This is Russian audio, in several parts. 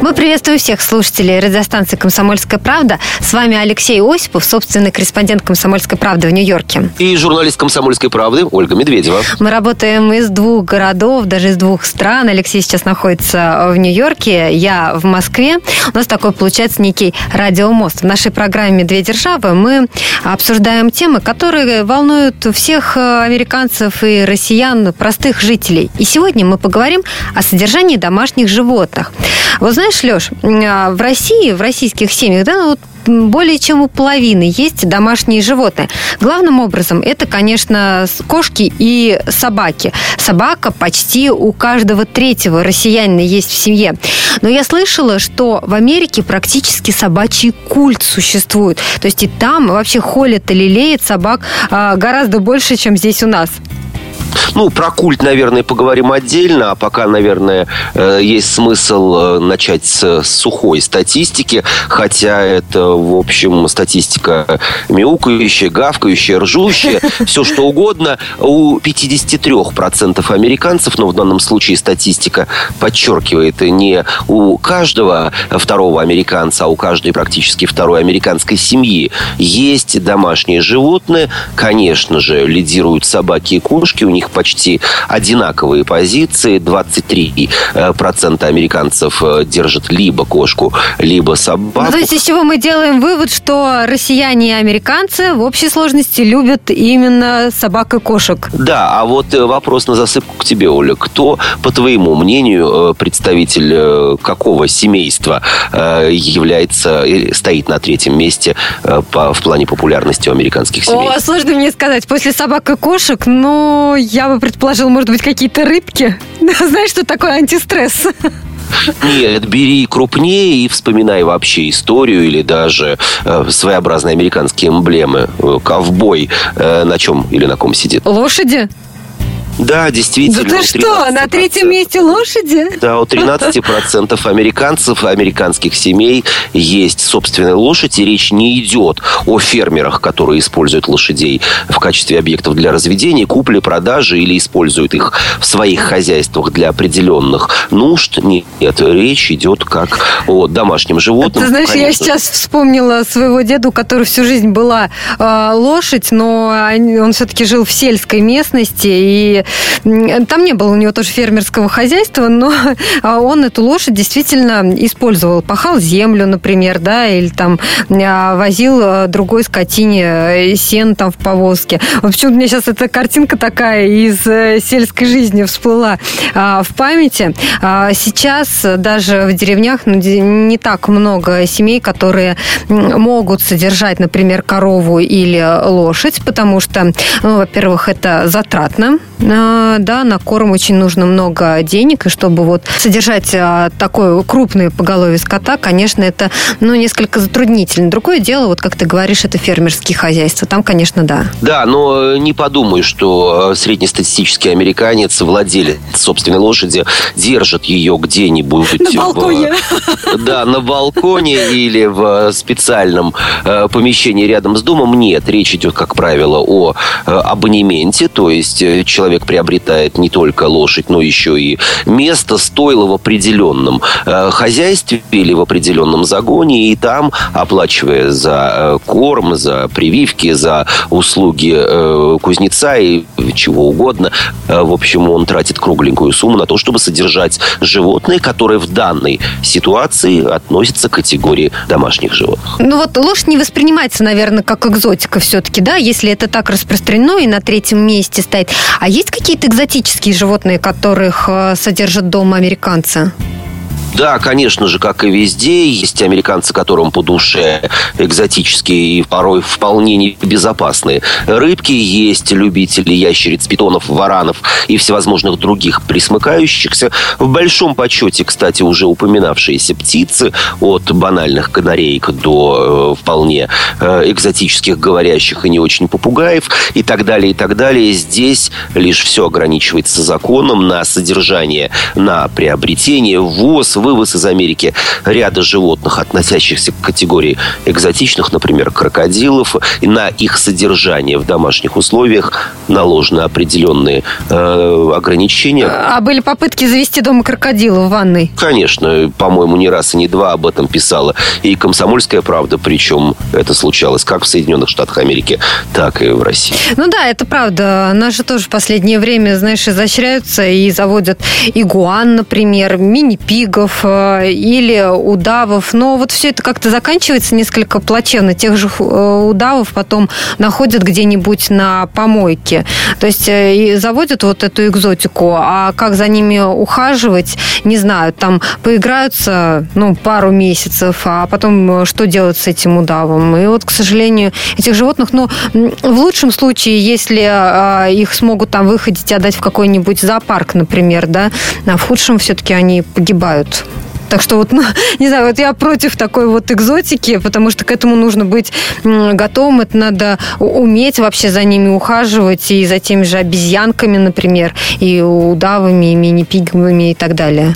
Мы приветствуем всех слушателей радиостанции «Комсомольская правда». С вами Алексей Осипов, собственный корреспондент «Комсомольской правды» в Нью-Йорке. И журналист «Комсомольской правды» Ольга Медведева. Мы работаем из двух городов, даже из двух стран. Алексей сейчас находится в Нью-Йорке, я в Москве. У нас такой получается некий радиомост. В нашей программе «Две державы» мы обсуждаем темы, которые волнуют всех американцев и россиян, простых жителей. И сегодня мы поговорим о содержании домашних животных. Вот знаешь, Леш, а, в России, в российских семьях, да, вот более чем у половины есть домашние животные. Главным образом это, конечно, кошки и собаки. Собака почти у каждого третьего россиянина есть в семье. Но я слышала, что в Америке практически собачий культ существует. То есть и там вообще холят и лелеет собак а, гораздо больше, чем здесь у нас. Ну, про культ, наверное, поговорим отдельно, а пока, наверное, э, есть смысл э, начать с сухой статистики, хотя это, в общем, статистика мяукающая, гавкающая, ржущая, все что угодно. У 53% американцев, но в данном случае статистика подчеркивает не у каждого второго американца, а у каждой практически второй американской семьи есть домашние животные. Конечно же, лидируют собаки и кошки, у них почти одинаковые позиции. 23% э, американцев э, держат либо кошку, либо собаку. Ну, то есть из чего мы делаем вывод, что россияне и американцы в общей сложности любят именно собак и кошек? Да, а вот э, вопрос на засыпку к тебе, Оля. Кто, по твоему мнению, представитель какого семейства является, стоит на третьем месте в плане популярности у американских семей? О, сложно мне сказать. После собак и кошек, но я бы предположил, может быть, какие-то рыбки. Знаешь, что такое антистресс? Нет, бери крупнее и вспоминай вообще историю или даже э, своеобразные американские эмблемы. Э, ковбой э, на чем или на ком сидит? Лошади? Да, действительно. Да ты что, на третьем месте лошади? Да, у 13% американцев, американских семей есть собственная лошадь, и речь не идет о фермерах, которые используют лошадей в качестве объектов для разведения, купли, продажи или используют их в своих хозяйствах для определенных нужд. Нет, речь идет как о домашнем животном. Ты знаешь, Конечно. я сейчас вспомнила своего деду, который всю жизнь была э, лошадь, но он все-таки жил в сельской местности, и там не было у него тоже фермерского хозяйства, но а, он эту лошадь действительно использовал. Пахал землю, например, да, или там а, возил а, другой скотине э, сен там в повозке. Почему-то у меня сейчас эта картинка такая из э, сельской жизни всплыла в памяти. Сейчас даже в деревнях ну, не так много семей, которые могут содержать, например, корову или лошадь, потому что, ну, во-первых, это затратно, а, да, на корм очень нужно много денег, и чтобы вот содержать а, такое крупное поголовье скота, конечно, это, ну, несколько затруднительно. Другое дело, вот как ты говоришь, это фермерские хозяйства. Там, конечно, да. Да, но не подумай, что среднестатистический американец, владелец собственной лошади, держит ее где-нибудь... На балконе. В, да, на балконе или в специальном э, помещении рядом с домом. Нет, речь идет, как правило, о э, абонементе, то есть э, человек приобретает не только лошадь, но еще и место, стойло в определенном э, хозяйстве или в определенном загоне, и там, оплачивая за э, корм, за прививки, за услуги э, кузнеца и чего угодно, в общем, он тратит кругленькую сумму на то, чтобы содержать животные, которые в данной ситуации относятся к категории домашних животных. Ну вот лошадь не воспринимается, наверное, как экзотика все-таки, да, если это так распространено и на третьем месте стоит. А есть какие-то экзотические животные, которых э, содержат дома американцы? Да, конечно же, как и везде, есть американцы, которым по душе экзотические и порой вполне небезопасные рыбки, есть любители ящериц, питонов, варанов и всевозможных других присмыкающихся. В большом почете, кстати, уже упоминавшиеся птицы, от банальных канареек до э, вполне э, экзотических говорящих и не очень попугаев и так далее, и так далее. Здесь лишь все ограничивается законом на содержание, на приобретение, ввоз, вывоз из Америки ряда животных, относящихся к категории экзотичных, например, крокодилов, и на их содержание в домашних условиях наложены определенные э, ограничения. А были попытки завести дома крокодила в ванной? Конечно, по-моему, не раз и не два об этом писала и «Комсомольская правда», причем это случалось как в Соединенных Штатах Америки, так и в России. Ну да, это правда. Наши тоже в последнее время, знаешь, изощряются и заводят игуан, например, мини-пигов э, или удавов. Но вот все это как-то заканчивается несколько плачевно. Тех же э, удавов потом находят где-нибудь на помойке. То есть э, и заводят вот эту экзотику, а как за ними ухаживать, не знаю, там поиграются, ну, пару месяцев, а потом что делать с этим удавом? И вот, к сожалению, этих животных, ну, в лучшем случае, если а, их смогут там выходить и отдать в какой-нибудь зоопарк, например, да, а в худшем все-таки они погибают. Так что вот, ну, не знаю, вот я против такой вот экзотики, потому что к этому нужно быть готовым, это надо уметь вообще за ними ухаживать, и за теми же обезьянками, например, и удавами, и мини-пигмами и так далее.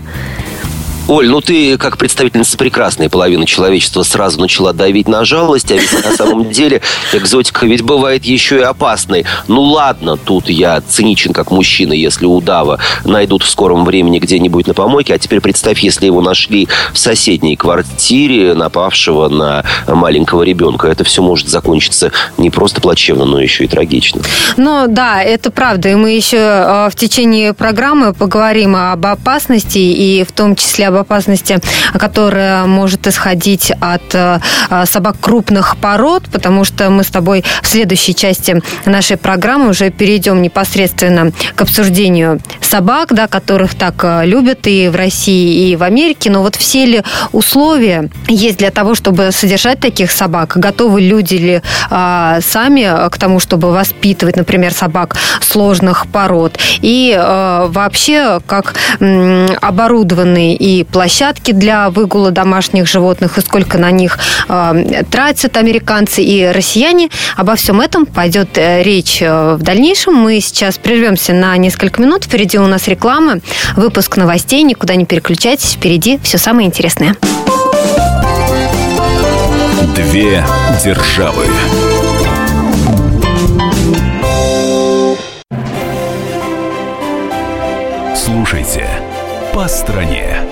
Оль, ну ты, как представительница прекрасной половины человечества, сразу начала давить на жалость, а ведь на самом деле экзотика ведь бывает еще и опасной. Ну ладно, тут я циничен как мужчина, если удава найдут в скором времени где-нибудь на помойке, а теперь представь, если его нашли в соседней квартире, напавшего на маленького ребенка. Это все может закончиться не просто плачевно, но еще и трагично. Ну да, это правда. И мы еще э, в течение программы поговорим об опасности и в том числе об опасности, которая может исходить от э, собак крупных пород, потому что мы с тобой в следующей части нашей программы уже перейдем непосредственно к обсуждению собак, да, которых так э, любят и в России, и в Америке. Но вот все ли условия есть для того, чтобы содержать таких собак? Готовы люди ли а, сами к тому, чтобы воспитывать, например, собак сложных пород? И а, вообще, как м, оборудованы и площадки для выгула домашних животных, и сколько на них э, тратят американцы и россияне. Обо всем этом пойдет э, речь э, в дальнейшем. Мы сейчас прервемся на несколько минут. Впереди у нас реклама, выпуск новостей. Никуда не переключайтесь. Впереди все самое интересное. Две державы. Слушайте по стране.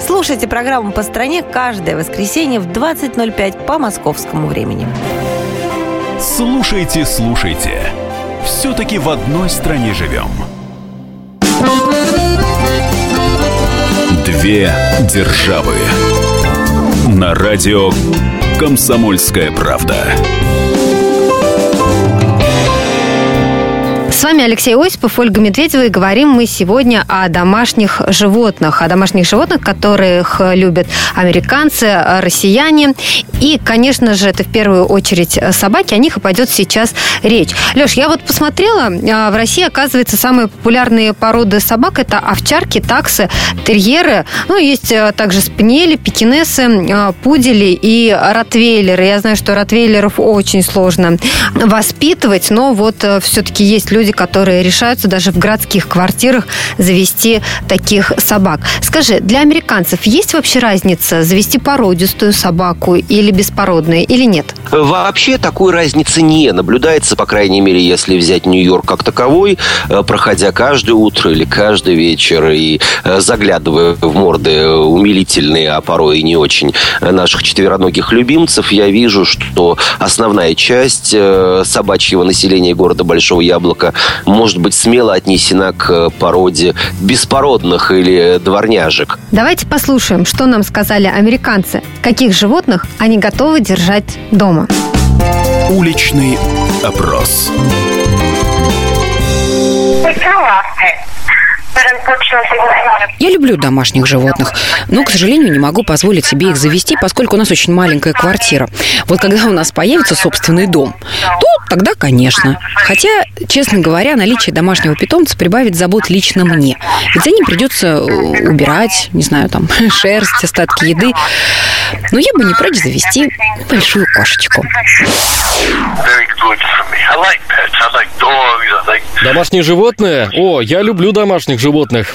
Слушайте программу «По стране» каждое воскресенье в 20.05 по московскому времени. Слушайте, слушайте. Все-таки в одной стране живем. Две державы. На радио «Комсомольская правда». Вами Алексей Осипов, Ольга Медведева, и говорим мы сегодня о домашних животных. О домашних животных, которых любят американцы, россияне. И, конечно же, это в первую очередь собаки. О них и пойдет сейчас речь. Леш, я вот посмотрела, а, в России, оказывается, самые популярные породы собак – это овчарки, таксы, терьеры. Ну, есть а, также спаниели, пекинесы, а, пудели и ротвейлеры. Я знаю, что ротвейлеров очень сложно воспитывать, но вот все-таки есть люди, которые решаются даже в городских квартирах завести таких собак. Скажи, для американцев есть вообще разница завести породистую собаку или беспородную, или нет? Вообще такой разницы не наблюдается, по крайней мере, если взять Нью-Йорк как таковой, э, проходя каждое утро или каждый вечер и э, заглядывая в морды умилительные, а порой и не очень наших четвероногих любимцев, я вижу, что основная часть э, собачьего населения города Большого Яблока может быть смело отнесена к породе беспородных или дворняжек. Давайте послушаем, что нам сказали американцы. Каких животных они готовы держать дома? Уличный опрос. Я люблю домашних животных, но, к сожалению, не могу позволить себе их завести, поскольку у нас очень маленькая квартира. Вот когда у нас появится собственный дом, то тогда, конечно. Хотя, честно говоря, наличие домашнего питомца прибавит забот лично мне. Ведь за ним придется э, убирать, не знаю, там, шерсть, остатки еды. Но я бы не прочь завести большую кошечку. Домашние животные? О, я люблю домашних животных.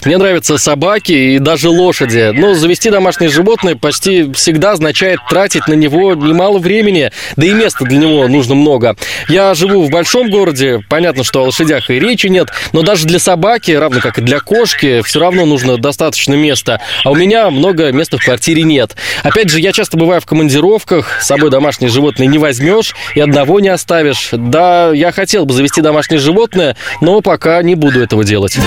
Мне нравятся собаки и даже лошади. Но завести домашнее животное почти всегда означает тратить на него немало времени, да и места для него нужно много. Я живу в большом городе, понятно, что о лошадях и речи нет, но даже для собаки, равно как и для кошки, все равно нужно достаточно места. А у меня много места в квартире нет. Опять же, я часто бываю в командировках, с собой домашнее животное не возьмешь и одного не оставишь. Да, я хотел бы завести домашнее животное, но пока не буду этого делать.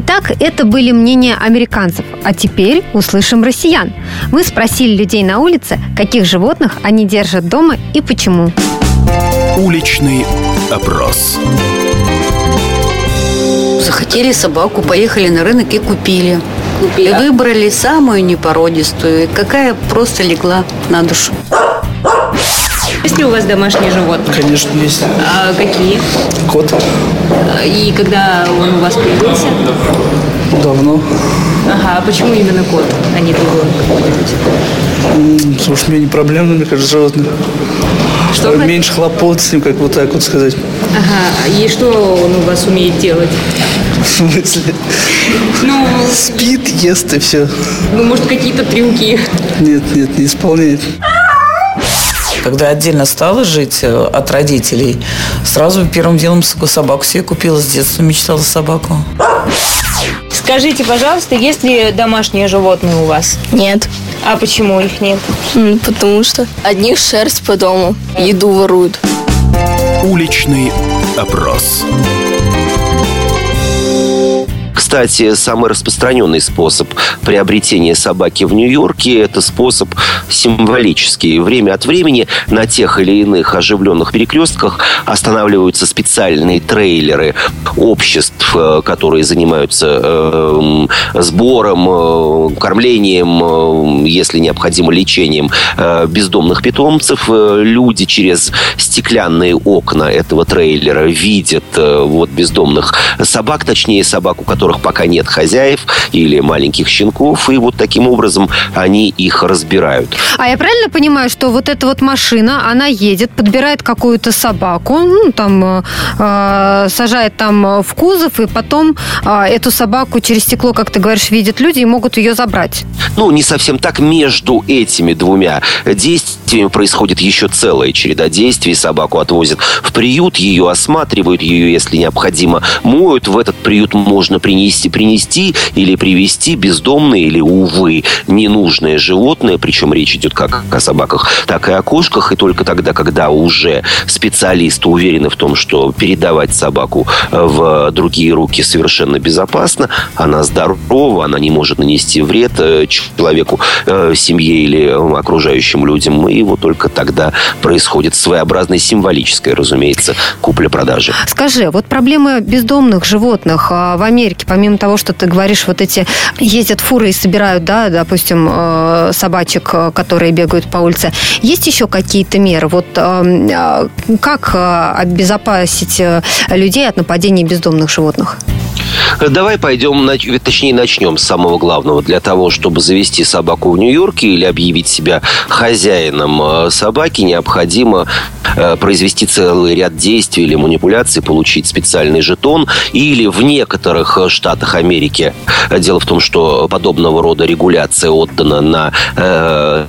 Итак, это были мнения американцев. А теперь услышим россиян. Мы спросили людей на улице, каких животных они держат дома и почему. Уличный опрос. Захотели собаку, поехали на рынок и купили. Купили. И выбрали самую непородистую, какая просто легла на душу. Есть ли у вас домашние животные? Конечно, есть. А какие? Кот. И когда он у вас появился? Давно. Ага, а почему именно кот, а не другой какой-нибудь? М, Слушай, мне не проблемно, мне кажется, животное. Что вы- Меньше хлопот с ним, как вот так вот сказать. Ага, и что он у вас умеет делать? В смысле? Ну, Спит, ест и все. ну может, какие-то трюки? Нет, нет, не исполняет. Когда отдельно стала жить э, от родителей, сразу первым делом собаку себе купила. С детства мечтала собаку. Скажите, пожалуйста, есть ли домашние животные у вас? Нет, А почему их нет? Потому что одних шерсть по дому, еду воруют. Уличный опрос. Кстати, самый распространенный способ приобретения собаки в Нью-Йорке – это способ символический. Время от времени на тех или иных оживленных перекрестках останавливаются специальные трейлеры обществ, э, которые занимаются э, м, сбором, э, кормлением, э, если необходимо, лечением бездомных питомцев. Люди через стеклянные окна этого трейлера видят вот бездомных собак, точнее собак, у которых пока нет хозяев или маленьких щенков, и вот таким образом они их разбирают. А я правильно понимаю, что вот эта вот машина, она едет, подбирает какую-то собаку, ну, там, э, э, сажает там в кузов, и потом э, эту собаку через стекло, как ты говоришь, видят люди и могут ее забрать? Ну, не совсем так. Между этими двумя действиями происходит еще целая череда действий. Собаку отвозят в приют, ее осматривают, ее, если необходимо, моют. В этот приют можно принести, принести или привести бездомное или, увы, ненужное животное. Причем речь идет как о собаках, так и о кошках. И только тогда, когда уже специалисты уверены в том, что передавать собаку в другие руки совершенно безопасно, она здорова, она не может нанести вред э, человеку, э, семье или э, окружающим людям. И вот только тогда происходит своеобразная символическая, разумеется, купля-продажа. Скажи, вот проблемы бездомных животных а, в Америке, помимо того, что ты говоришь, вот эти ездят фуры и собирают, да, допустим, э, собачек, э, которые бегают по улице, есть еще какие-то меры? Вот э, э, как обезопасить людей от нападений бездомных животных? Давай пойдем, точнее, начнем с самого главного. Для того, чтобы завести собаку в Нью-Йорке или объявить себя хозяином э, собаки, необходимо э, произвести целый ряд действий или манипуляций, получить специальный жетон. Или в некоторых э, штатах Америки дело в том, что подобного рода регуляция отдана на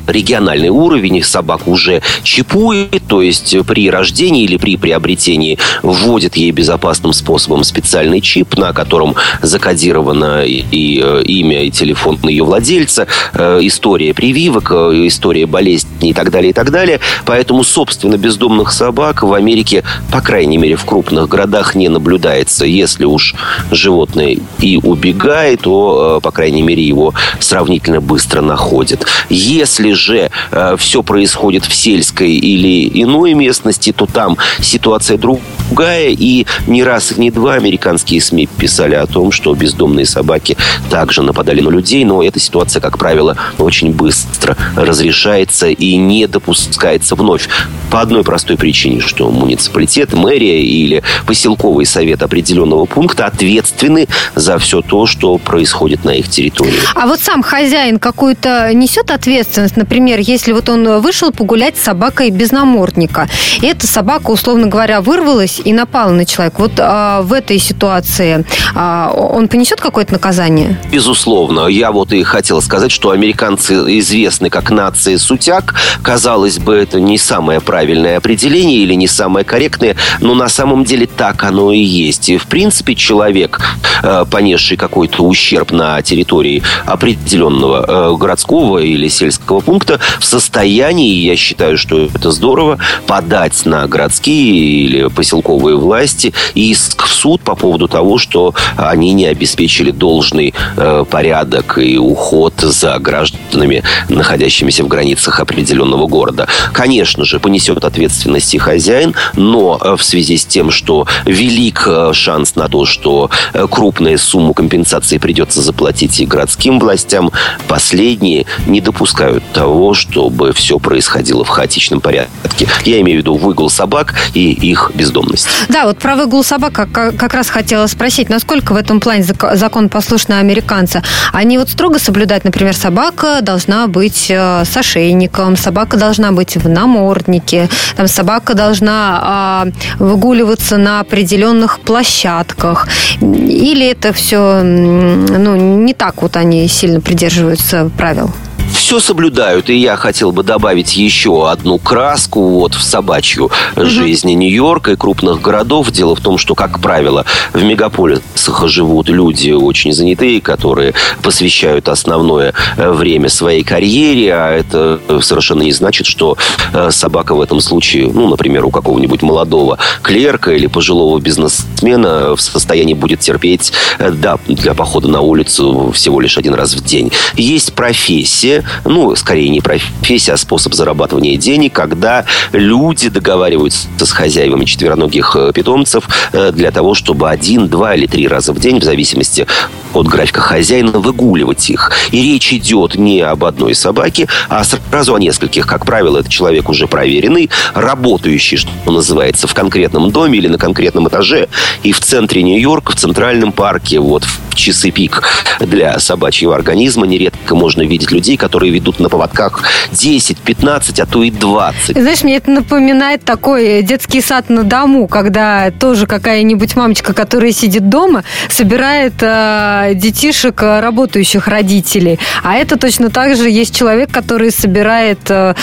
региональный уровень. и Собаку уже чипует, то есть при рождении или при приобретении вводит ей безопасным способом специальный чип, на котором закодировано и, и, э, имя и телефон ее владельца, э, история прививок, э, история болезней и так далее, и так далее. Поэтому, собственно, бездомных собак в Америке, по крайней мере, в крупных городах не наблюдается. Если уж животное и убегает, то, по крайней мере, его сравнительно быстро находят. Если же все происходит в сельской или иной местности, то там ситуация другая. И не раз и не два американские СМИ писали о том, что бездомные собаки также нападали на людей. Но эта ситуация, как правило, очень быстро разрешается и не допускается вновь. По одной простой причине, что муниципалитет, мэрия или поселковый совет определенного пункта ответственны за все то, что происходит на их территории. А вот сам хозяин какую-то несет ответственность? Например, если вот он вышел погулять с собакой без намордника, и эта собака, условно говоря, вырвалась и напала на человека. Вот а, в этой ситуации он понесет какое-то наказание? Безусловно. Я вот и хотел сказать, что американцы известны как нация сутяг. Казалось бы, это не самое правильное определение или не самое корректное, но на самом деле так оно и есть. И, в принципе, человек, э, понесший какой-то ущерб на территории определенного э, городского или сельского пункта, в состоянии, я считаю, что это здорово, подать на городские или поселковые власти иск в суд по поводу того, что они не обеспечили должный э, порядок и уход за гражданами, находящимися в границах определенного города. Конечно же, понесет ответственность и хозяин, но э, в связи с тем, что велик э, шанс на то, что крупную сумму компенсации придется заплатить и городским властям, последние не допускают того, чтобы все происходило в хаотичном порядке. Я имею в виду выгул собак и их бездомность. Да, вот про выгул собак как, как раз хотела спросить, насколько в этом плане закон послушны американцы? Они вот строго соблюдают, например, собака должна быть с ошейником, собака должна быть в наморднике, там собака должна а, выгуливаться на определенных площадках. Или это все, ну, не так вот они сильно придерживаются правил? Все соблюдают. И я хотел бы добавить еще одну краску вот в собачью угу. жизни Нью-Йорка и крупных городов. Дело в том, что, как правило, в мегаполисах живут люди очень занятые, которые посвящают основное э, время своей карьере, а это совершенно не значит, что э, собака в этом случае, ну, например, у какого-нибудь молодого клерка или пожилого бизнесмена в состоянии будет терпеть, э, да, для похода на улицу всего лишь один раз в день. Есть профессия, ну, скорее не профессия, а способ зарабатывания денег, когда люди договариваются с хозяевами четвероногих э, питомцев э, для того, чтобы один, два или три раза в день, в зависимости от графика хозяина, выгуливать их. И речь идет не об одной собаке, а сразу о нескольких. Как правило, это человек уже проверенный, работающий, что называется, в конкретном доме или на конкретном этаже. И в центре Нью-Йорка, в центральном парке, вот в часы пик для собачьего организма нередко можно видеть людей, которые ведут на поводках 10, 15, а то и 20. Знаешь, мне это напоминает такой детский сад на дому, когда тоже какая-нибудь мамочка, которая сидит дома, собирает э, детишек э, работающих родителей. А это точно так же есть человек, который собирает э,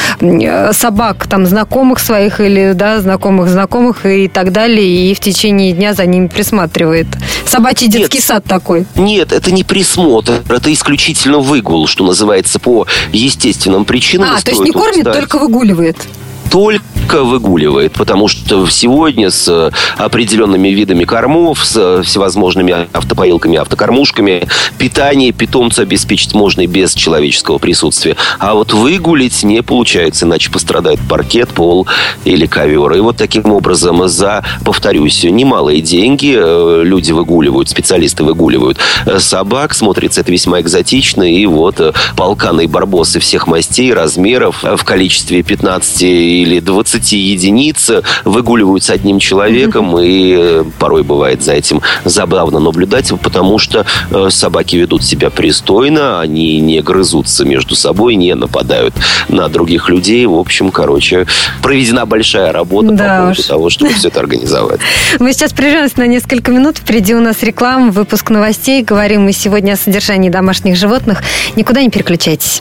собак, там, знакомых своих или, да, знакомых знакомых и так далее, и в течение дня за ними присматривает. Собачий детский сад такой. Нет, это не присмотр, это исключительно выгул, что называется, по естественным причинам. А, то есть не кормит, только выгуливает только выгуливает, потому что сегодня с э, определенными видами кормов, с э, всевозможными автопоилками, автокормушками, питание питомца обеспечить можно и без человеческого присутствия. А вот выгулить не получается, иначе пострадает паркет, пол или ковер. И вот таким образом за, повторюсь, немалые деньги э, люди выгуливают, специалисты выгуливают собак. Смотрится это весьма экзотично. И вот полканы барбосы всех мастей, размеров в количестве 15 или 20 единиц выгуливаются одним человеком, и э, порой бывает за этим забавно наблюдать, потому что э, собаки ведут себя пристойно, они не грызутся между собой, не нападают на других людей. В общем, короче, проведена большая работа да по поводу уж. того, чтобы все это организовать. Мы сейчас прервемся на несколько минут. Впереди у нас реклама, выпуск новостей. Говорим мы сегодня о содержании домашних животных. Никуда не переключайтесь.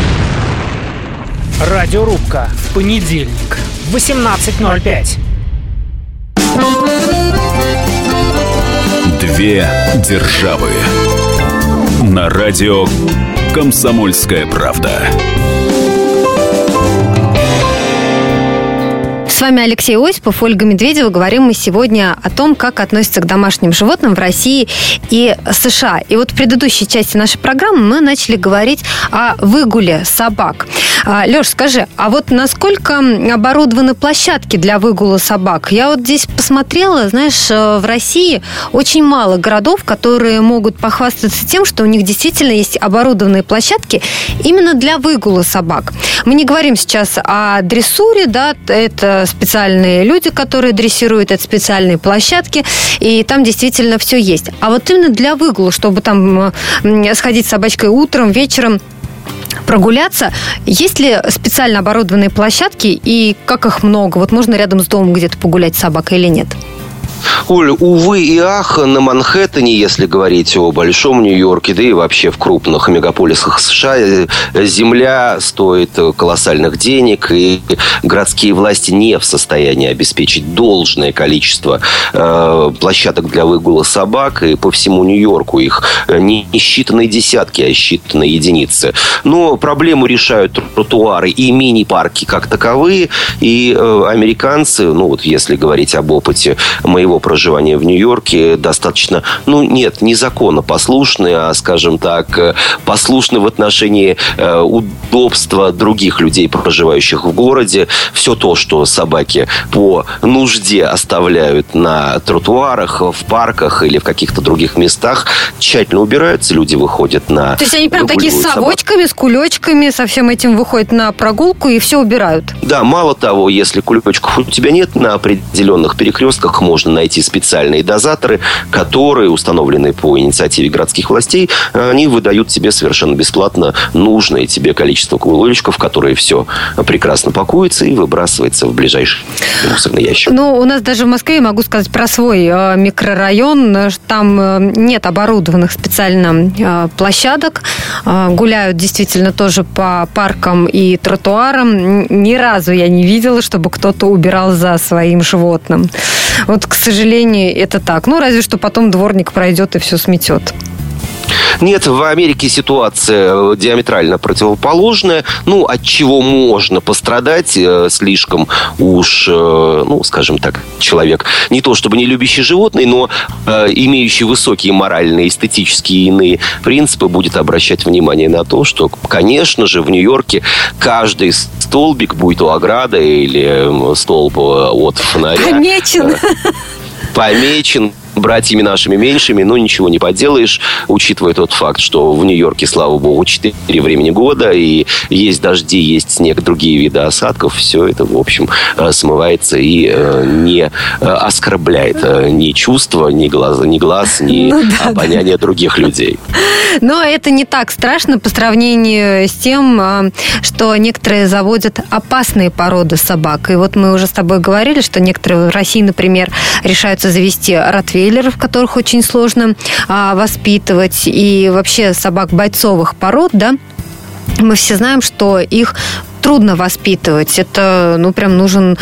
Радиорубка. Понедельник. 18.05. Две державы. На радио Комсомольская правда. С вами Алексей Осипов, Ольга Медведева. Говорим мы сегодня о том, как относятся к домашним животным в России и США. И вот в предыдущей части нашей программы мы начали говорить о выгуле собак. А, Леш, скажи, а вот насколько оборудованы площадки для выгула собак? Я вот здесь посмотрела, знаешь, э, в России очень мало городов, которые могут похвастаться тем, что у них действительно есть оборудованные площадки именно для выгула собак. Мы не говорим сейчас о дрессуре, да, это специальные люди, которые дрессируют, это специальные площадки, и там действительно все есть. А вот именно для выгула, чтобы там сходить с собачкой утром, вечером, прогуляться. Есть ли специально оборудованные площадки и как их много? Вот можно рядом с домом где-то погулять с собакой или нет? Оля, увы и ах, на Манхэттене, если говорить о Большом Нью-Йорке, да и вообще в крупных мегаполисах США, э, земля стоит колоссальных денег, и городские власти не в состоянии обеспечить должное количество э, площадок для выгула собак, и по всему Нью-Йорку их э, не считанные десятки, а считанные единицы. Но проблему решают тротуары и мини-парки как таковые, и э, американцы, ну вот если говорить об опыте моего моего проживания в Нью-Йорке достаточно, ну, нет, не законопослушны, а, скажем так, э, послушны в отношении э, удобства других людей, проживающих в городе. Все то, что собаки по нужде оставляют на тротуарах, в парках или в каких-то других местах, тщательно убираются, люди выходят на... То есть они прям такие с совочками, с кулечками, со всем этим выходят на прогулку и все убирают? Да, мало того, если кулечков у тебя нет на определенных перекрестках, можно найти специальные дозаторы, которые, установлены по инициативе городских властей, они выдают тебе совершенно бесплатно нужное тебе количество кулечков, которые все прекрасно пакуется и выбрасывается в ближайший мусорный ящик. Ну, у нас даже в Москве, могу сказать про свой э, микрорайон, там э, нет оборудованных специально э, площадок, гуляют действительно тоже по паркам и тротуарам. Ни разу я не видела, чтобы кто-то убирал за своим животным. Вот, к сожалению, это так. Ну, разве что потом дворник пройдет и все сметет. Нет, в Америке ситуация э, диаметрально противоположная. Ну, от чего можно пострадать э, слишком уж, э, ну, скажем так, человек не то чтобы не любящий животные, но имеющий высокие моральные, эстетические и иные принципы, будет обращать внимание на то, что, конечно же, в Нью-Йорке каждый столбик, будь то ограда или столб от фонаря... Помечен. Помечен братьями нашими меньшими, но ничего не поделаешь, учитывая тот факт, что в Нью-Йорке, слава богу, 4 времени года, и есть дожди, есть снег, другие виды осадков, все это, в общем, э, смывается и э, не э, оскорбляет ни чувства, ни глаза, ни глаз, ни ну, да, обоняние да. других людей. Но это не так страшно по сравнению с тем, что некоторые заводят опасные породы собак. И вот мы уже с тобой говорили, что некоторые в России, например, решаются завести ротвейлера, ротвейлеров, которых очень сложно а, воспитывать, и вообще собак бойцовых пород, да, мы все знаем, что их трудно воспитывать. Это, ну, прям нужен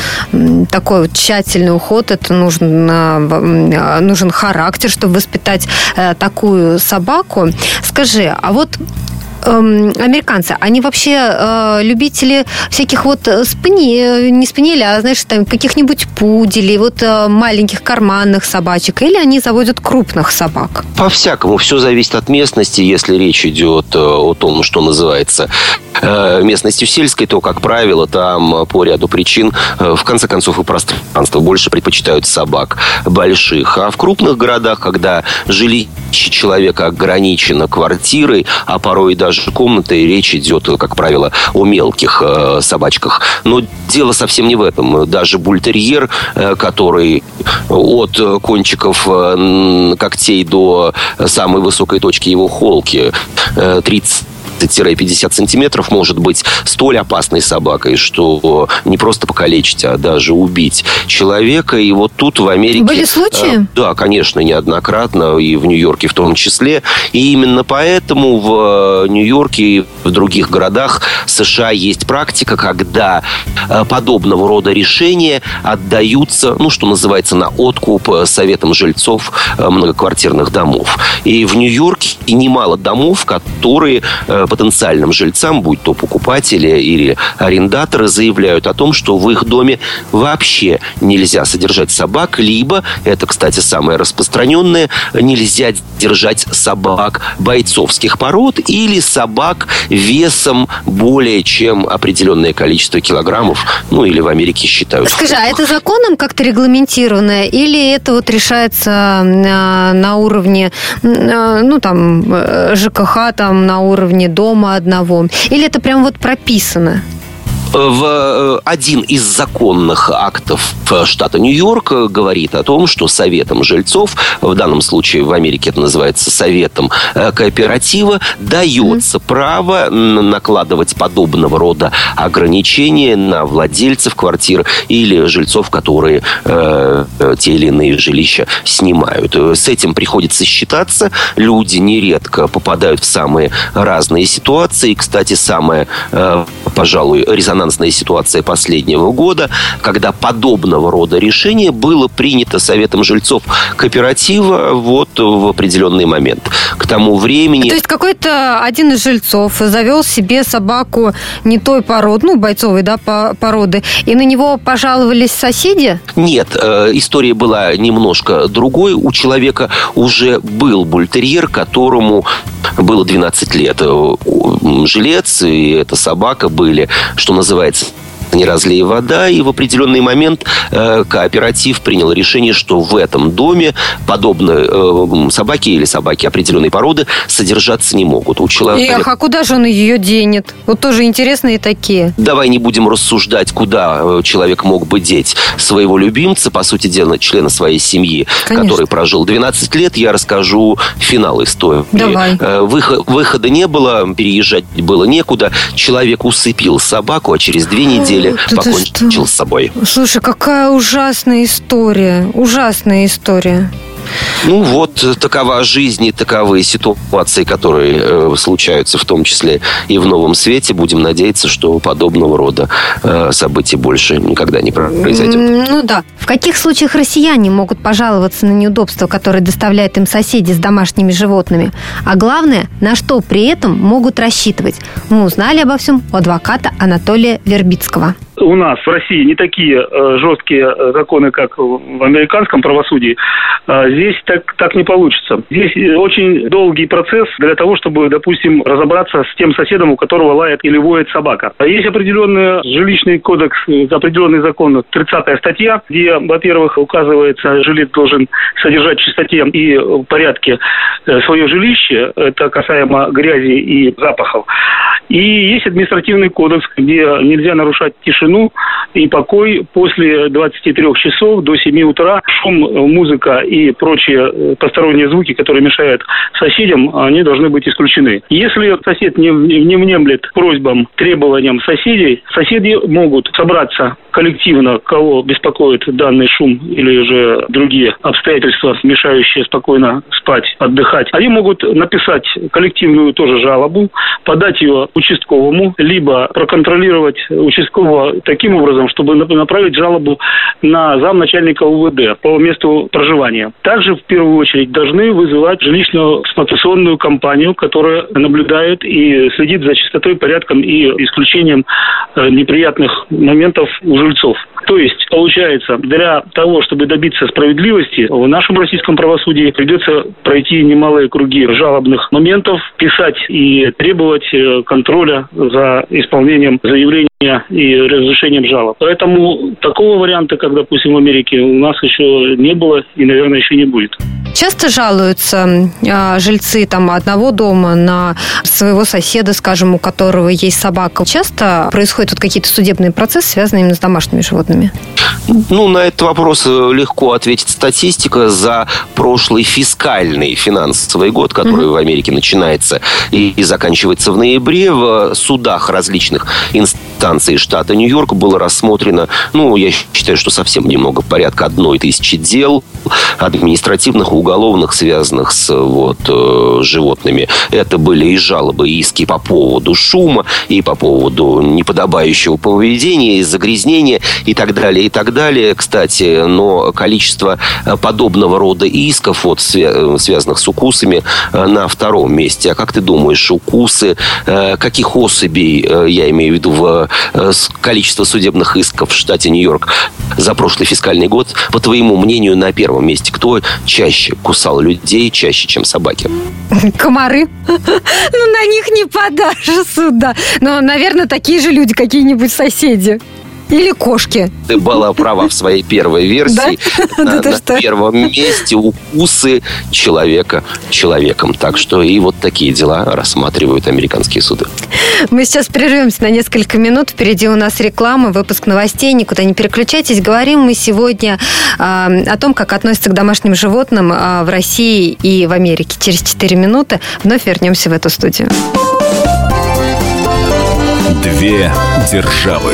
такой вот тщательный уход, это нужен, а, нужен характер, чтобы воспитать э, такую собаку. Скажи, а вот эм, американцы, они вообще э, любители всяких вот э, спани, э, не спаниели, а, знаешь, там каких-нибудь пуделей, вот маленьких карманных собачек, или они заводят крупных собак? По-всякому. Все зависит от местности. Если речь идет о том, что называется э, местностью сельской, то, как правило, там по ряду причин, в конце концов, и пространство больше предпочитают собак больших. А в крупных городах, когда жилище человека ограничено квартирой, а порой даже даже комнаты, речь идет, как правило, о мелких э, собачках. Но дело совсем не в этом. Даже бультерьер, э, который от кончиков э, когтей до самой высокой точки его холки э, 30 30-50 сантиметров может быть столь опасной собакой, что не просто покалечить, а даже убить человека. И вот тут в Америке... Были случаи? Э, да, конечно, неоднократно, и в Нью-Йорке в том числе. И именно поэтому в э, Нью-Йорке и в других городах США есть практика, когда э, подобного рода решения отдаются, ну, что называется, на откуп советам жильцов многоквартирных домов. И в Нью-Йорке немало домов, которые потенциальным жильцам, будь то покупатели или арендаторы, заявляют о том, что в их доме вообще нельзя содержать собак, либо, это, кстати, самое распространенное, нельзя держать собак бойцовских пород или собак весом более чем определенное количество килограммов, ну или в Америке считают. Скажи, а это законом как-то регламентировано или это вот решается на уровне, ну там, э, ЖКХ, там на уровне дома одного? Или это прям вот прописано? В э, один из законных актов штата Нью-Йорк говорит о том, что советом жильцов, в данном случае в Америке это называется советом э, кооператива, дается mm-hmm. право накладывать подобного рода ограничения на владельцев квартир или жильцов, которые э, э, те или иные жилища снимают. С этим приходится считаться. Люди нередко попадают в самые разные ситуации. Кстати, самое, э, пожалуй, резонансное резонансная ситуация последнего года, когда подобного рода решение было принято Советом жильцов кооператива вот в определенный момент. К тому времени... То есть какой-то один из жильцов завел себе собаку не той породы, ну, бойцовой, да, породы, и на него пожаловались соседи? Нет, э, история была немножко другой. У человека уже был бультерьер, которому было 12 лет. Э, жилец и эта собака были, что называется, называется не разлей вода, и в определенный момент э, кооператив принял решение, что в этом доме подобные э, собаки или собаки определенной породы содержаться не могут. У человека... Эх, а куда же он ее денет? Вот тоже интересные такие. Давай не будем рассуждать, куда э, человек мог бы деть своего любимца, по сути дела, члена своей семьи, Конечно. который прожил 12 лет. Я расскажу финал истории. Давай. Э, выход, выхода не было, переезжать было некуда. Человек усыпил собаку, а через две недели деле Ты покончил с собой. Слушай, какая ужасная история. Ужасная история. Ну вот э, такова жизнь и таковы ситуации, которые э, случаются в том числе и в новом свете. Будем надеяться, что подобного рода э, событий больше никогда не произойдет. Ну да. В каких случаях россияне могут пожаловаться на неудобства, которые доставляют им соседи с домашними животными? А главное, на что при этом могут рассчитывать? Мы узнали обо всем у адвоката Анатолия Вербицкого у нас в России не такие э, жесткие э, законы, как в американском правосудии, э, здесь так, так не получится. Здесь очень долгий процесс для того, чтобы, допустим, разобраться с тем соседом, у которого лает или воет собака. Есть определенный жилищный кодекс, определенный закон, 30 статья, где, во-первых, указывается, жилец должен содержать в чистоте и порядке свое жилище, это касаемо грязи и запахов. И есть административный кодекс, где нельзя нарушать тишину и покой после 23 часов до 7 утра. Шум, музыка и прочие э, посторонние звуки, которые мешают соседям, они должны быть исключены. Если сосед не, не внемлет просьбам, требованиям соседей, соседи могут собраться коллективно, кого беспокоит данный шум или же другие обстоятельства, мешающие спокойно спать, отдыхать, они могут написать коллективную тоже жалобу, подать ее участковому, либо проконтролировать участкового таким образом, чтобы направить жалобу на замначальника УВД по месту проживания. Также в первую очередь должны вызывать жилищную эксплуатационную компанию, которая наблюдает и следит за чистотой, порядком и исключением э, неприятных моментов у жильцов. То есть, получается, для того, чтобы добиться справедливости, в нашем российском правосудии придется пройти немалые круги жалобных моментов, писать и требовать э, контроля за исполнением заявлений и разрешением жалоб. Поэтому такого варианта, как, допустим, в Америке, у нас еще не было и, наверное, еще не будет. Часто жалуются э, жильцы там одного дома на своего соседа, скажем, у которого есть собака. Часто происходят вот какие-то судебные процессы, связанные именно с домашними животными? Ну, на этот вопрос э, легко ответить статистика за прошлый фискальный финансовый год, который mm-hmm. в Америке начинается и, и заканчивается в ноябре. В судах различных инстанций штата Нью-Йорк было рассмотрено, ну, я считаю, что совсем немного, порядка одной тысячи дел административных, уголовных, связанных с вот, э, животными. Это были и жалобы, и иски по поводу шума, и по поводу неподобающего поведения, и загрязнения, и так далее, и так далее. Кстати, но количество э, подобного рода исков, вот, э, связанных с укусами, на втором месте. А как ты думаешь, укусы, каких особей, я имею в виду, в количество судебных исков в штате Нью-Йорк за прошлый фискальный год, по твоему мнению, на первом месте кто чаще кусал людей, чаще, чем собаки? Комары. Ну, на них не подашь сюда. Но, наверное, такие же люди, какие-нибудь соседи. Или кошки. Ты была права в своей первой версии. На, на первом месте укусы человека человеком. Так что и вот такие дела рассматривают американские суды. Мы сейчас прервемся на несколько минут. Впереди у нас реклама, выпуск новостей. Никуда не переключайтесь. Говорим мы сегодня э, о том, как относятся к домашним животным э, в России и в Америке. Через 4 минуты вновь вернемся в эту студию. Две державы.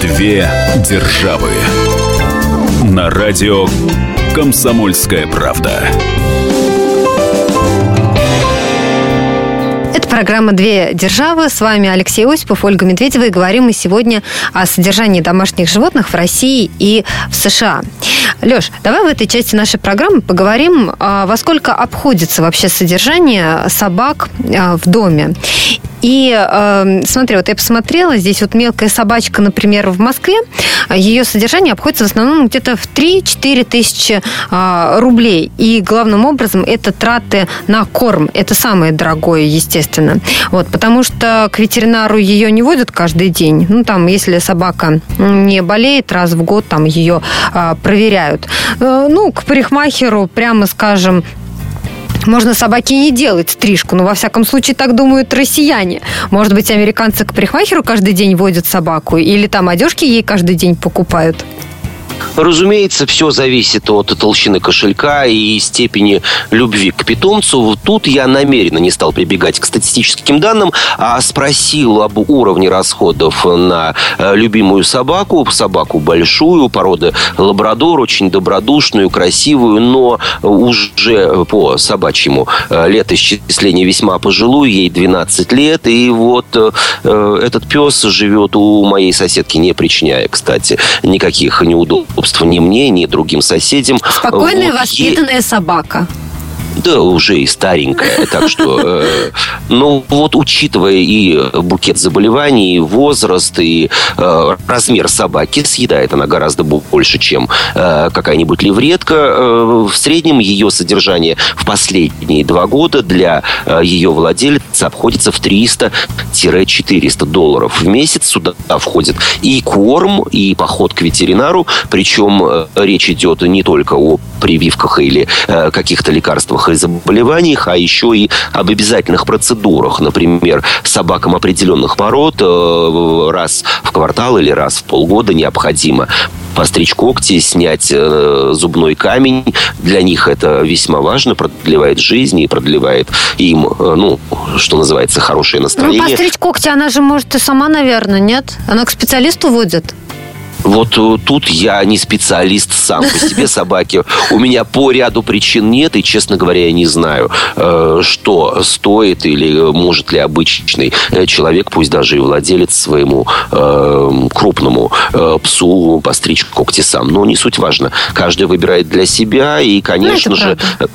Две державы. На радио «Комсомольская правда». программа «Две державы». С вами Алексей Осипов, Ольга Медведева. И говорим мы сегодня о содержании домашних животных в России и в США. Леш, давай в этой части нашей программы поговорим, а, во сколько обходится вообще содержание собак а, в доме. И э, смотри, вот я посмотрела, здесь вот мелкая собачка, например, в Москве, ее содержание обходится в основном где-то в 3-4 тысячи э, рублей. И главным образом это траты на корм. Это самое дорогое, естественно. Вот, потому что к ветеринару ее не водят каждый день. Ну, там, если собака не болеет, раз в год там ее э, проверяют. Э, ну, к парикмахеру, прямо скажем, можно собаке не делать стрижку, но во всяком случае так думают россияне. Может быть, американцы к парикмахеру каждый день водят собаку или там одежки ей каждый день покупают? Разумеется, все зависит от толщины кошелька и степени любви к питомцу. Тут я намеренно не стал прибегать к статистическим данным, а спросил об уровне расходов на э, любимую собаку, собаку большую, породы лабрадор, очень добродушную, красивую, но уже по собачьему э, летоисчислению весьма пожилую, ей 12 лет, и вот э, этот пес живет у моей соседки, не причиняя, кстати, никаких неудобств удобства ни мне, ни другим соседям. Спокойная, вот, воспитанная и... собака. Да, уже и старенькая. Так что, э, ну, вот учитывая и букет заболеваний, и возраст, и э, размер собаки, съедает она гораздо больше, чем э, какая-нибудь левретка. Э, в среднем ее содержание в последние два года для ее владельца обходится в 300-400 долларов в месяц. Сюда входит и корм, и поход к ветеринару. Причем речь идет не только о прививках или каких-то лекарствах и заболеваниях, а еще и об обязательных процедурах. Например, собакам определенных пород э, раз в квартал или раз в полгода необходимо постричь когти, снять э, зубной камень. Для них это весьма важно, продлевает жизнь и продлевает им, э, ну, что называется, хорошее настроение. Ну, постричь когти она же может и сама, наверное, нет? Она к специалисту водит? Вот э, тут я не специалист сам по себе собаки. У меня по ряду причин нет, и, честно говоря, я не знаю, э, что стоит или может ли обычный э, человек, пусть даже и владелец своему крупному псу постричь когти сам. Но не суть важно. Каждый выбирает для себя, и, конечно ну, же, правда.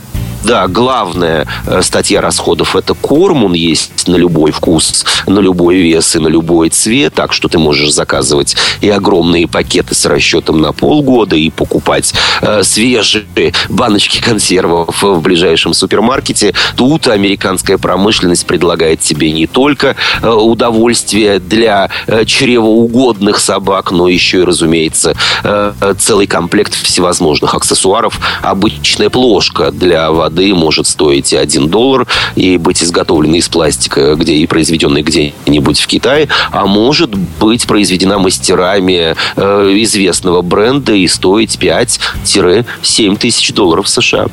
Да, главная э, статья расходов – это корм. Он есть на любой вкус, на любой вес и на любой цвет. Так что ты можешь заказывать и огромные пакеты с расчетом на полгода и покупать э, свежие баночки консервов в ближайшем супермаркете. Тут американская промышленность предлагает тебе не только э, удовольствие для э, чревоугодных собак, но еще и, разумеется, э, целый комплект всевозможных аксессуаров. Обычная плошка для воды воды может стоить и 1 доллар и быть изготовленной из пластика, где и произведенной где-нибудь в Китае, а может быть произведена мастерами э, известного бренда и стоить 5-7 тысяч долларов США.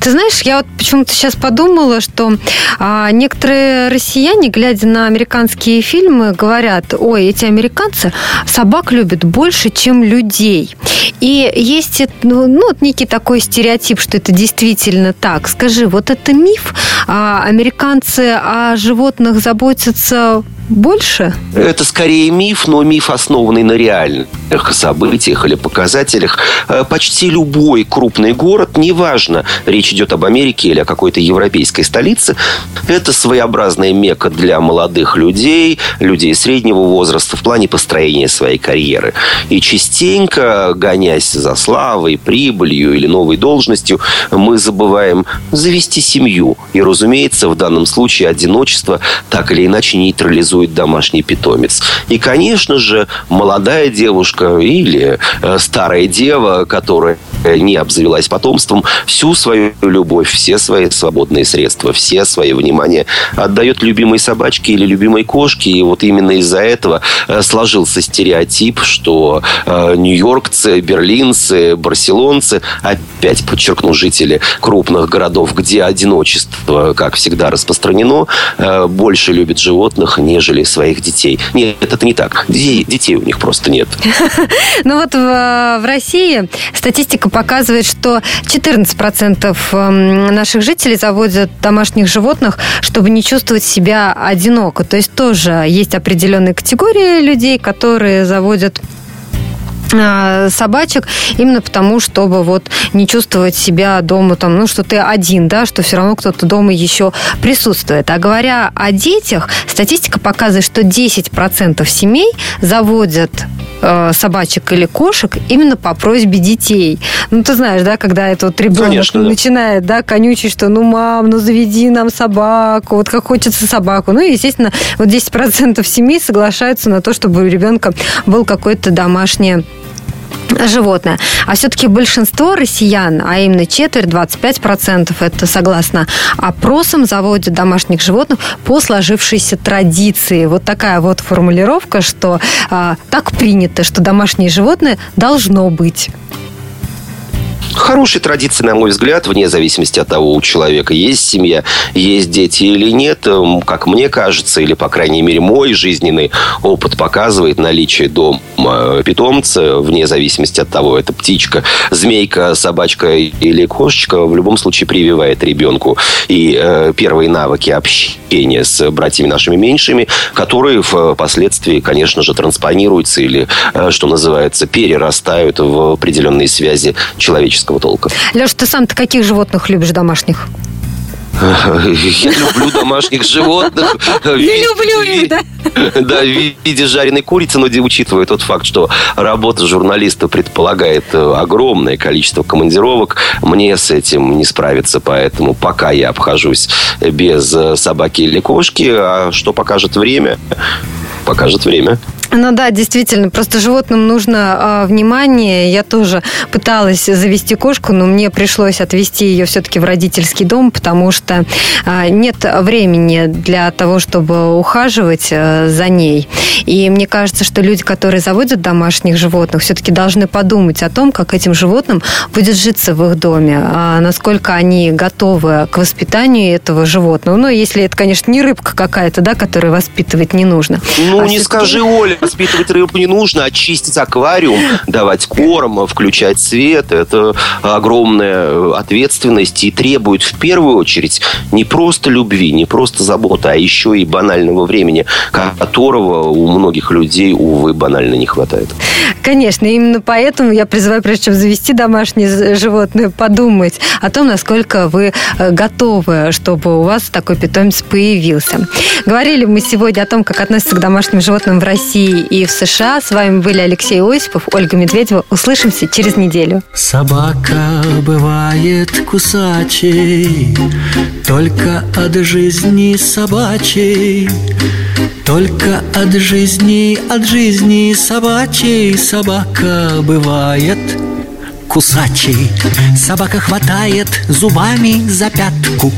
Ты знаешь, я вот почему-то сейчас подумала, что а, некоторые россияне, глядя на американские фильмы, говорят, ой, эти американцы собак любят больше, чем людей. И есть ну, ну, некий такой стереотип, что это действительно так. Так, скажи, вот это миф? А американцы о животных заботятся больше? Это скорее миф, но миф, основанный на реальных событиях или показателях. Э, почти любой крупный город, неважно, речь идет об Америке или о какой-то европейской столице, это своеобразная мека для молодых людей, людей среднего возраста в плане построения своей карьеры. И частенько, гонясь за славой, прибылью или новой должностью, мы забываем завести семью. И, разумеется, в данном случае одиночество так или иначе нейтрализует реализует домашний питомец. И, конечно же, молодая девушка или э, старая дева, которая не обзавелась потомством, всю свою любовь, все свои свободные средства, все свои внимание отдает любимой собачке или любимой кошке. И вот именно из-за этого э, сложился стереотип, что э, нью-йоркцы, берлинцы, барселонцы, опять подчеркну, жители крупных городов, где одиночество, как всегда, распространено, больше любят животных, нежели нежели своих детей. Нет, это не так. Детей, детей у них просто нет. Ну вот в, России статистика показывает, что 14% эм, наших жителей заводят домашних животных, чтобы не чувствовать себя одиноко. То есть тоже есть определенные категории людей, которые заводят собачек именно потому, чтобы вот не чувствовать себя дома там, ну, что ты один, да, что все равно кто-то дома еще присутствует. А говоря о детях, статистика показывает, что 10% семей заводят э, собачек или кошек именно по просьбе детей. Ну, ты знаешь, да, когда это вот ребенок Конечно, да. начинает, да, конючить, что ну, мам, ну, заведи нам собаку, вот как хочется собаку. Ну, и, естественно, вот 10% семей соглашаются на то, чтобы у ребенка был какой-то домашний животное. А все-таки большинство россиян, а именно четверть, 25%, это согласно опросам, заводят домашних животных по сложившейся традиции. Вот такая вот формулировка, что а, так принято, что домашнее животное должно быть. Хорошая традиция, на мой взгляд, вне зависимости от того, у человека есть семья, есть дети или нет. Эм, как мне кажется, или, по крайней мере, мой жизненный опыт показывает наличие дома питомца, вне зависимости от того, это птичка, змейка, собачка или кошечка, в любом случае прививает ребенку и э, первые навыки общения с братьями нашими меньшими, которые впоследствии, конечно же, транспонируются или, э, что называется, перерастают в определенные связи человеческого человеческого толка. Леша, ты сам-то каких животных любишь домашних? Я люблю домашних животных. Не люблю их, да? Да, в виде жареной курицы, но учитывая тот факт, что работа журналиста предполагает э, огромное количество командировок, мне с этим не справиться, поэтому пока я обхожусь без э, собаки или кошки, а что покажет время, покажет время. Ну да, действительно, просто животным нужно э, внимание. Я тоже пыталась завести кошку, но мне пришлось отвезти ее все-таки в родительский дом, потому что э, нет времени для того, чтобы ухаживать э, за ней. И мне кажется, что люди, которые заводят домашних животных, все-таки должны подумать о том, как этим животным будет житься в их доме, э, насколько они готовы к воспитанию этого животного. Ну, если это, конечно, не рыбка какая-то, да, которую воспитывать не нужно. Ну, а не скажи, Оля, Воспитывать рыбу не нужно, очистить аквариум, давать корм, включать свет. Это огромная ответственность и требует в первую очередь не просто любви, не просто заботы, а еще и банального времени, которого у многих людей, увы, банально не хватает. Конечно, именно поэтому я призываю, прежде чем завести домашнее животное, подумать о том, насколько вы э, готовы, чтобы у вас такой питомец появился. Говорили мы сегодня о том, как относятся к домашним животным в России и в США. С вами были Алексей Осипов, Ольга Медведева. Услышимся через неделю. Собака бывает кусачей, только от жизни собачей. Только от жизни, от жизни собачей собака бывает кусачей. Собака хватает зубами за пятку.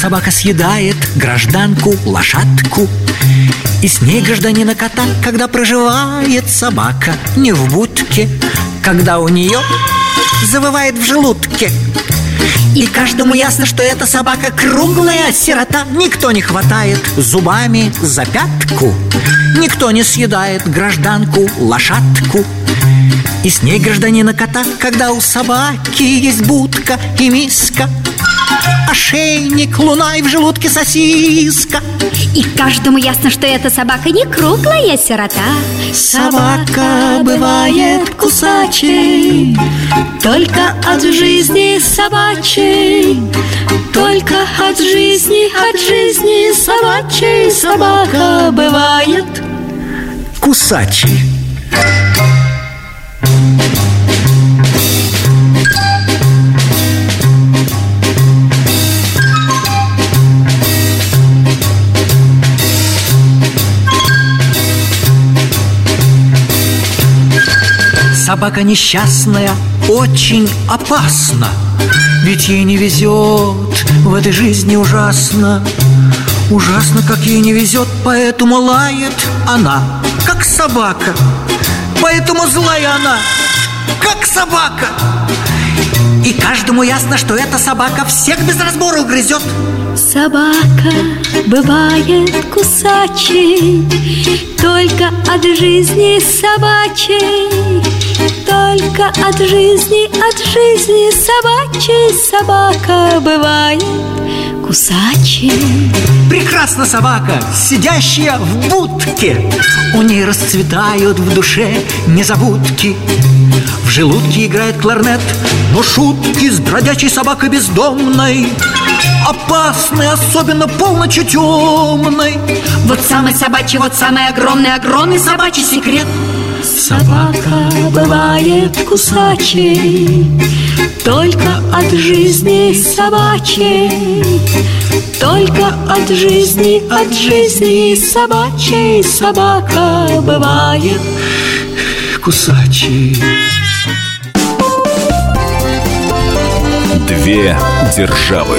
Собака съедает гражданку, лошадку. И с ней гражданина кота, когда проживает собака не в будке, когда у нее завывает в желудке. И каждому ясно, что эта собака круглая сирота Никто не хватает зубами за пятку Никто не съедает гражданку, лошадку И с ней гражданина кота, когда у собаки есть будка и миска. Ошейник, луна и в желудке сосиска. И каждому ясно, что эта собака не круглая сирота. Собака бывает кусачей. Только от жизни собачей Только от жизни, от жизни собачей Собака бывает кусачей Собака несчастная очень опасна Ведь ей не везет в этой жизни ужасно. Ужасно, как ей не везет, поэтому лает она, как собака Поэтому злая она, как собака. И каждому ясно, что эта собака всех без разбора грызет. Собака бывает кусачей Только от жизни собачей Только от жизни, от жизни собачей Собака бывает кусачей Прекрасна собака, сидящая в будке. У ней расцветают в душе незабудки. В желудке играет кларнет Но шутки с бродячей собакой бездомной. Опасны, особенно полночи темной. Вот самый собачий, вот самый огромный, огромный собачий секрет Собака бывает кусачей Только от жизни собачей Только от жизни, от жизни собачей Собака бывает кусачей Две державы.